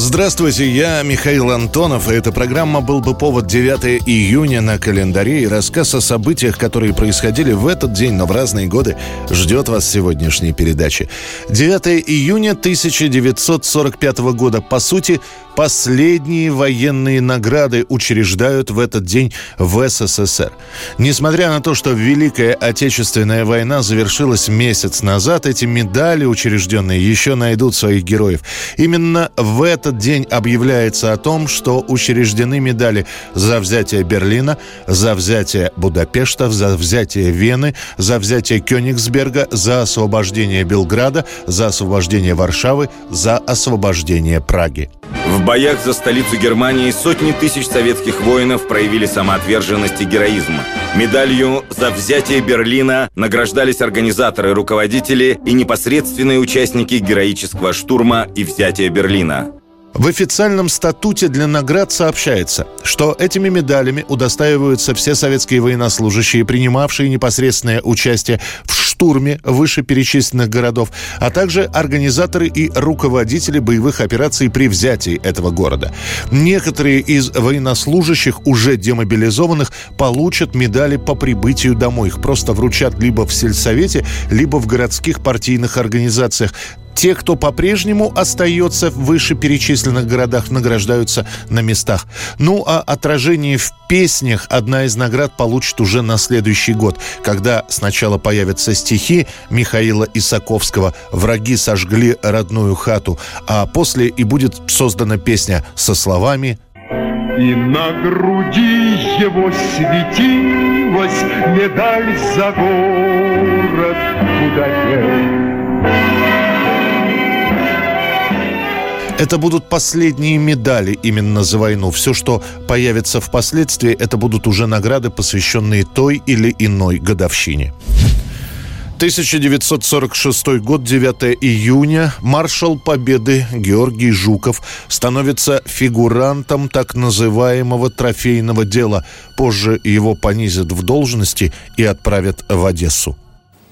Здравствуйте, я Михаил Антонов, и эта программа «Был бы повод» 9 июня на календаре, и рассказ о событиях, которые происходили в этот день, но в разные годы, ждет вас сегодняшней передачи. 9 июня 1945 года, по сути, последние военные награды учреждают в этот день в СССР. Несмотря на то, что Великая Отечественная война завершилась месяц назад, эти медали, учрежденные, еще найдут своих героев. Именно в этот день объявляется о том, что учреждены медали за взятие Берлина, за взятие Будапешта, за взятие Вены, за взятие Кёнигсберга, за освобождение Белграда, за освобождение Варшавы, за освобождение Праги. В боях за столицу Германии сотни тысяч советских воинов проявили самоотверженность и героизм. Медалью за взятие Берлина награждались организаторы, руководители и непосредственные участники героического штурма и взятия Берлина. В официальном статуте для наград сообщается, что этими медалями удостаиваются все советские военнослужащие, принимавшие непосредственное участие в штурме вышеперечисленных городов, а также организаторы и руководители боевых операций при взятии этого города. Некоторые из военнослужащих, уже демобилизованных, получат медали по прибытию домой. Их просто вручат либо в сельсовете, либо в городских партийных организациях. Те, кто по-прежнему остается в вышеперечисленных городах, награждаются на местах. Ну а отражение в песнях одна из наград получит уже на следующий год, когда сначала появятся стихи Михаила Исаковского «Враги сожгли родную хату», а после и будет создана песня со словами и на груди его светилась медаль за город Будапешт. Это будут последние медали именно за войну. Все, что появится впоследствии, это будут уже награды, посвященные той или иной годовщине. 1946 год, 9 июня, маршал Победы Георгий Жуков становится фигурантом так называемого трофейного дела. Позже его понизят в должности и отправят в Одессу.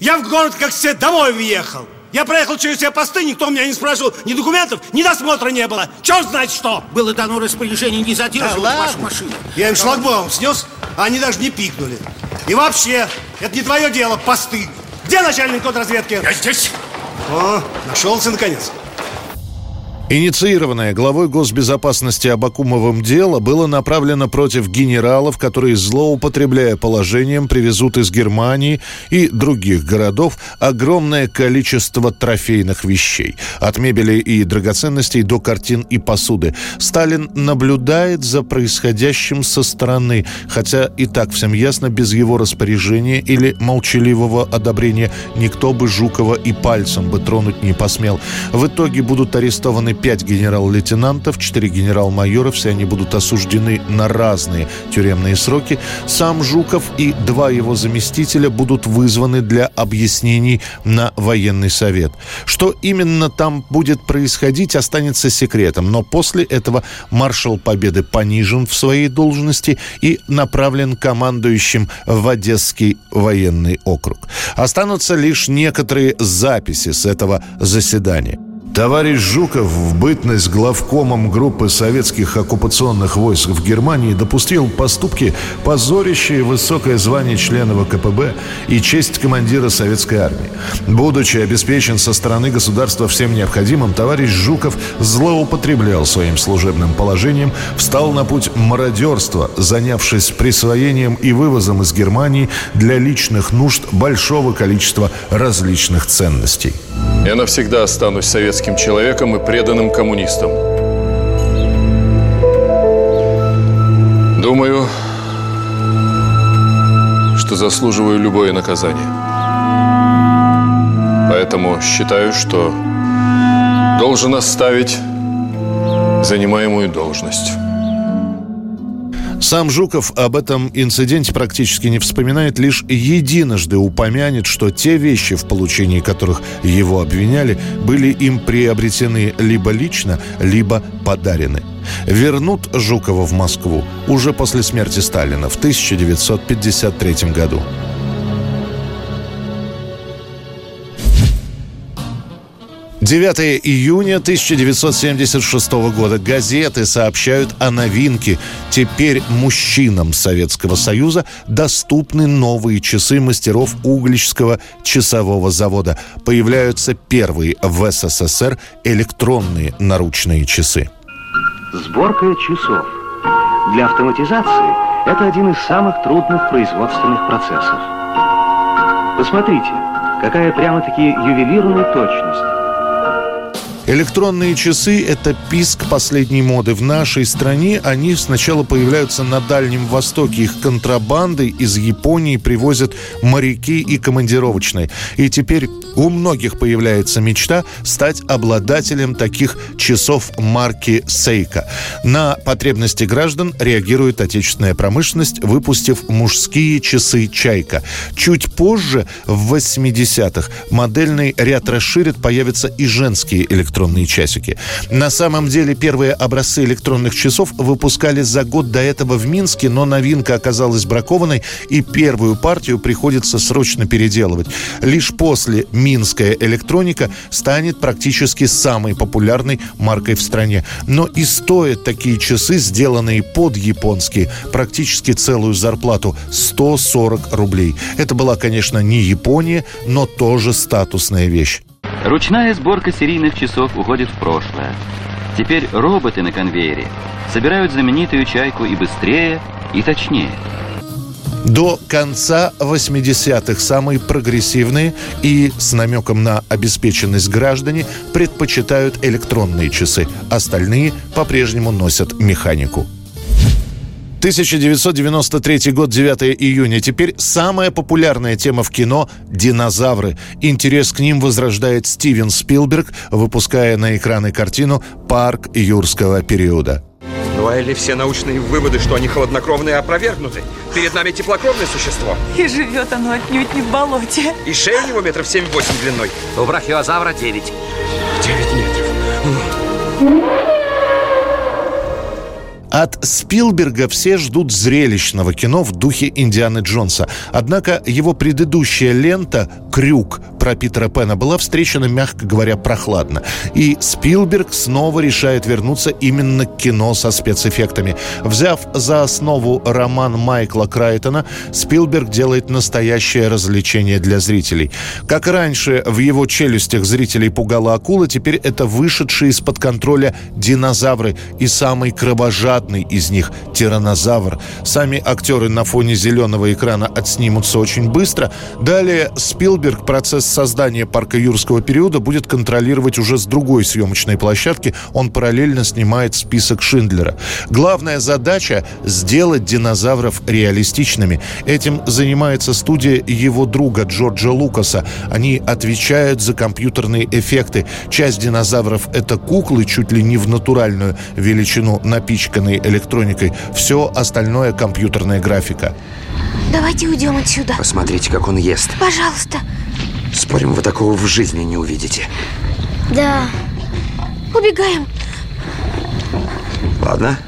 Я в город как все домой въехал. Я проехал через все посты, никто меня не спрашивал ни документов, ни досмотра не было. Черт знает что! Было дано распоряжение не задерживать да вашу машину. Я им шлагбаум снес, а они даже не пикнули. И вообще, это не твое дело, посты. Где начальник контрразведки? Я здесь. О, нашелся наконец. Инициированное главой госбезопасности Абакумовым дело было направлено против генералов, которые, злоупотребляя положением, привезут из Германии и других городов огромное количество трофейных вещей. От мебели и драгоценностей до картин и посуды. Сталин наблюдает за происходящим со стороны, хотя и так всем ясно, без его распоряжения или молчаливого одобрения никто бы Жукова и пальцем бы тронуть не посмел. В итоге будут арестованы пять генерал-лейтенантов, четыре генерал-майора, все они будут осуждены на разные тюремные сроки. Сам Жуков и два его заместителя будут вызваны для объяснений на военный совет. Что именно там будет происходить, останется секретом, но после этого маршал Победы понижен в своей должности и направлен командующим в Одесский военный округ. Останутся лишь некоторые записи с этого заседания. Товарищ Жуков в бытность главкомом группы советских оккупационных войск в Германии допустил поступки, позорящие высокое звание члена ВКПБ и честь командира советской армии. Будучи обеспечен со стороны государства всем необходимым, товарищ Жуков злоупотреблял своим служебным положением, встал на путь мародерства, занявшись присвоением и вывозом из Германии для личных нужд большого количества различных ценностей. Я навсегда останусь советским человеком и преданным коммунистам. Думаю, что заслуживаю любое наказание. Поэтому считаю, что должен оставить занимаемую должность. Сам Жуков об этом инциденте практически не вспоминает, лишь единожды упомянет, что те вещи, в получении которых его обвиняли, были им приобретены либо лично, либо подарены. Вернут Жукова в Москву уже после смерти Сталина в 1953 году. 9 июня 1976 года. Газеты сообщают о новинке. Теперь мужчинам Советского Союза доступны новые часы мастеров Угличского часового завода. Появляются первые в СССР электронные наручные часы. Сборка часов. Для автоматизации это один из самых трудных производственных процессов. Посмотрите, какая прямо-таки ювелирная точность. Электронные часы – это писк последней моды. В нашей стране они сначала появляются на Дальнем Востоке. Их контрабандой из Японии привозят моряки и командировочные. И теперь у многих появляется мечта стать обладателем таких часов марки Сейка. На потребности граждан реагирует отечественная промышленность, выпустив мужские часы «Чайка». Чуть позже, в 80-х, модельный ряд расширит, появятся и женские электронные электронные часики. На самом деле первые образцы электронных часов выпускали за год до этого в Минске, но новинка оказалась бракованной, и первую партию приходится срочно переделывать. Лишь после Минская электроника станет практически самой популярной маркой в стране. Но и стоят такие часы, сделанные под японские, практически целую зарплату – 140 рублей. Это была, конечно, не Япония, но тоже статусная вещь. Ручная сборка серийных часов уходит в прошлое. Теперь роботы на конвейере собирают знаменитую чайку и быстрее, и точнее. До конца 80-х самые прогрессивные и с намеком на обеспеченность граждане предпочитают электронные часы. Остальные по-прежнему носят механику. 1993 год, 9 июня. Теперь самая популярная тема в кино – динозавры. Интерес к ним возрождает Стивен Спилберг, выпуская на экраны картину «Парк юрского периода». Ну а или все научные выводы, что они холоднокровные, опровергнуты? Перед нами теплокровное существо. И живет оно отнюдь не в болоте. И шея у него метров 7-8 длиной. У брахиозавра 9. 9 метров. От Спилберга все ждут зрелищного кино в духе Индианы Джонса. Однако его предыдущая лента «Крюк» про Питера Пэна была встречена, мягко говоря, прохладно. И Спилберг снова решает вернуться именно к кино со спецэффектами. Взяв за основу роман Майкла Крайтона, Спилберг делает настоящее развлечение для зрителей. Как раньше в его челюстях зрителей пугала акула, теперь это вышедшие из-под контроля динозавры и самый кровожадный из них – тиранозавр. Сами актеры на фоне зеленого экрана отснимутся очень быстро. Далее Спилберг процесс создание парка юрского периода будет контролировать уже с другой съемочной площадки. Он параллельно снимает список Шиндлера. Главная задача – сделать динозавров реалистичными. Этим занимается студия его друга Джорджа Лукаса. Они отвечают за компьютерные эффекты. Часть динозавров – это куклы, чуть ли не в натуральную величину, напичканные электроникой. Все остальное – компьютерная графика. Давайте уйдем отсюда. Посмотрите, как он ест. Пожалуйста. Спорим, вы такого в жизни не увидите. Да. Убегаем. Ладно.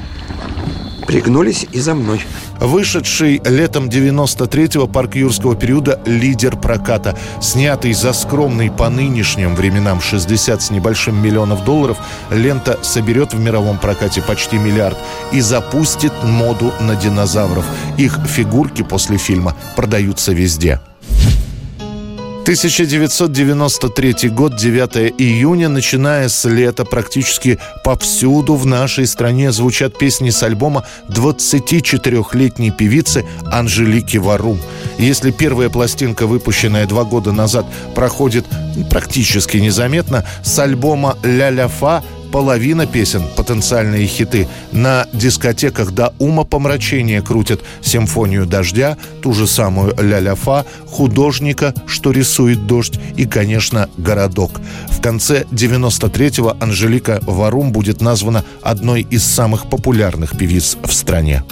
Пригнулись и за мной. Вышедший летом 93-го парк юрского периода «Лидер проката». Снятый за скромный по нынешним временам 60 с небольшим миллионов долларов, лента соберет в мировом прокате почти миллиард и запустит моду на динозавров. Их фигурки после фильма продаются везде. 1993 год, 9 июня, начиная с лета, практически повсюду в нашей стране звучат песни с альбома 24-летней певицы Анжелики Варум. Если первая пластинка, выпущенная два года назад, проходит практически незаметно, с альбома «Ля-ля-фа» половина песен – потенциальные хиты. На дискотеках до ума помрачения крутят «Симфонию дождя», ту же самую «Ля-ля-фа», «Художника», что рисует дождь и, конечно, «Городок». В конце 93-го Анжелика Варум будет названа одной из самых популярных певиц в стране.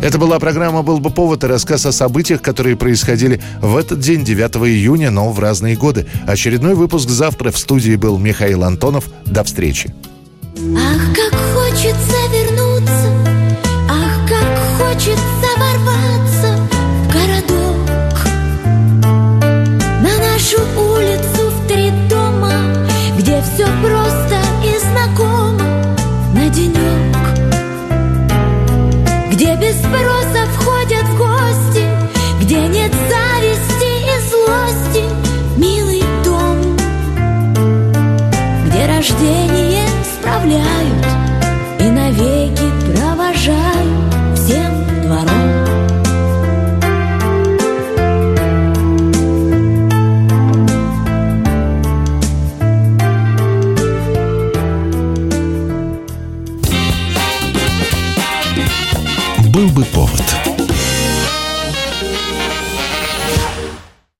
Это была программа «Был бы повод» и рассказ о событиях, которые происходили в этот день, 9 июня, но в разные годы. Очередной выпуск завтра в студии был Михаил Антонов. До встречи. Ах, как хочется вернуться, ах, как хочется ворваться в городок. На нашу улицу в три дома, где все просто рождение справляют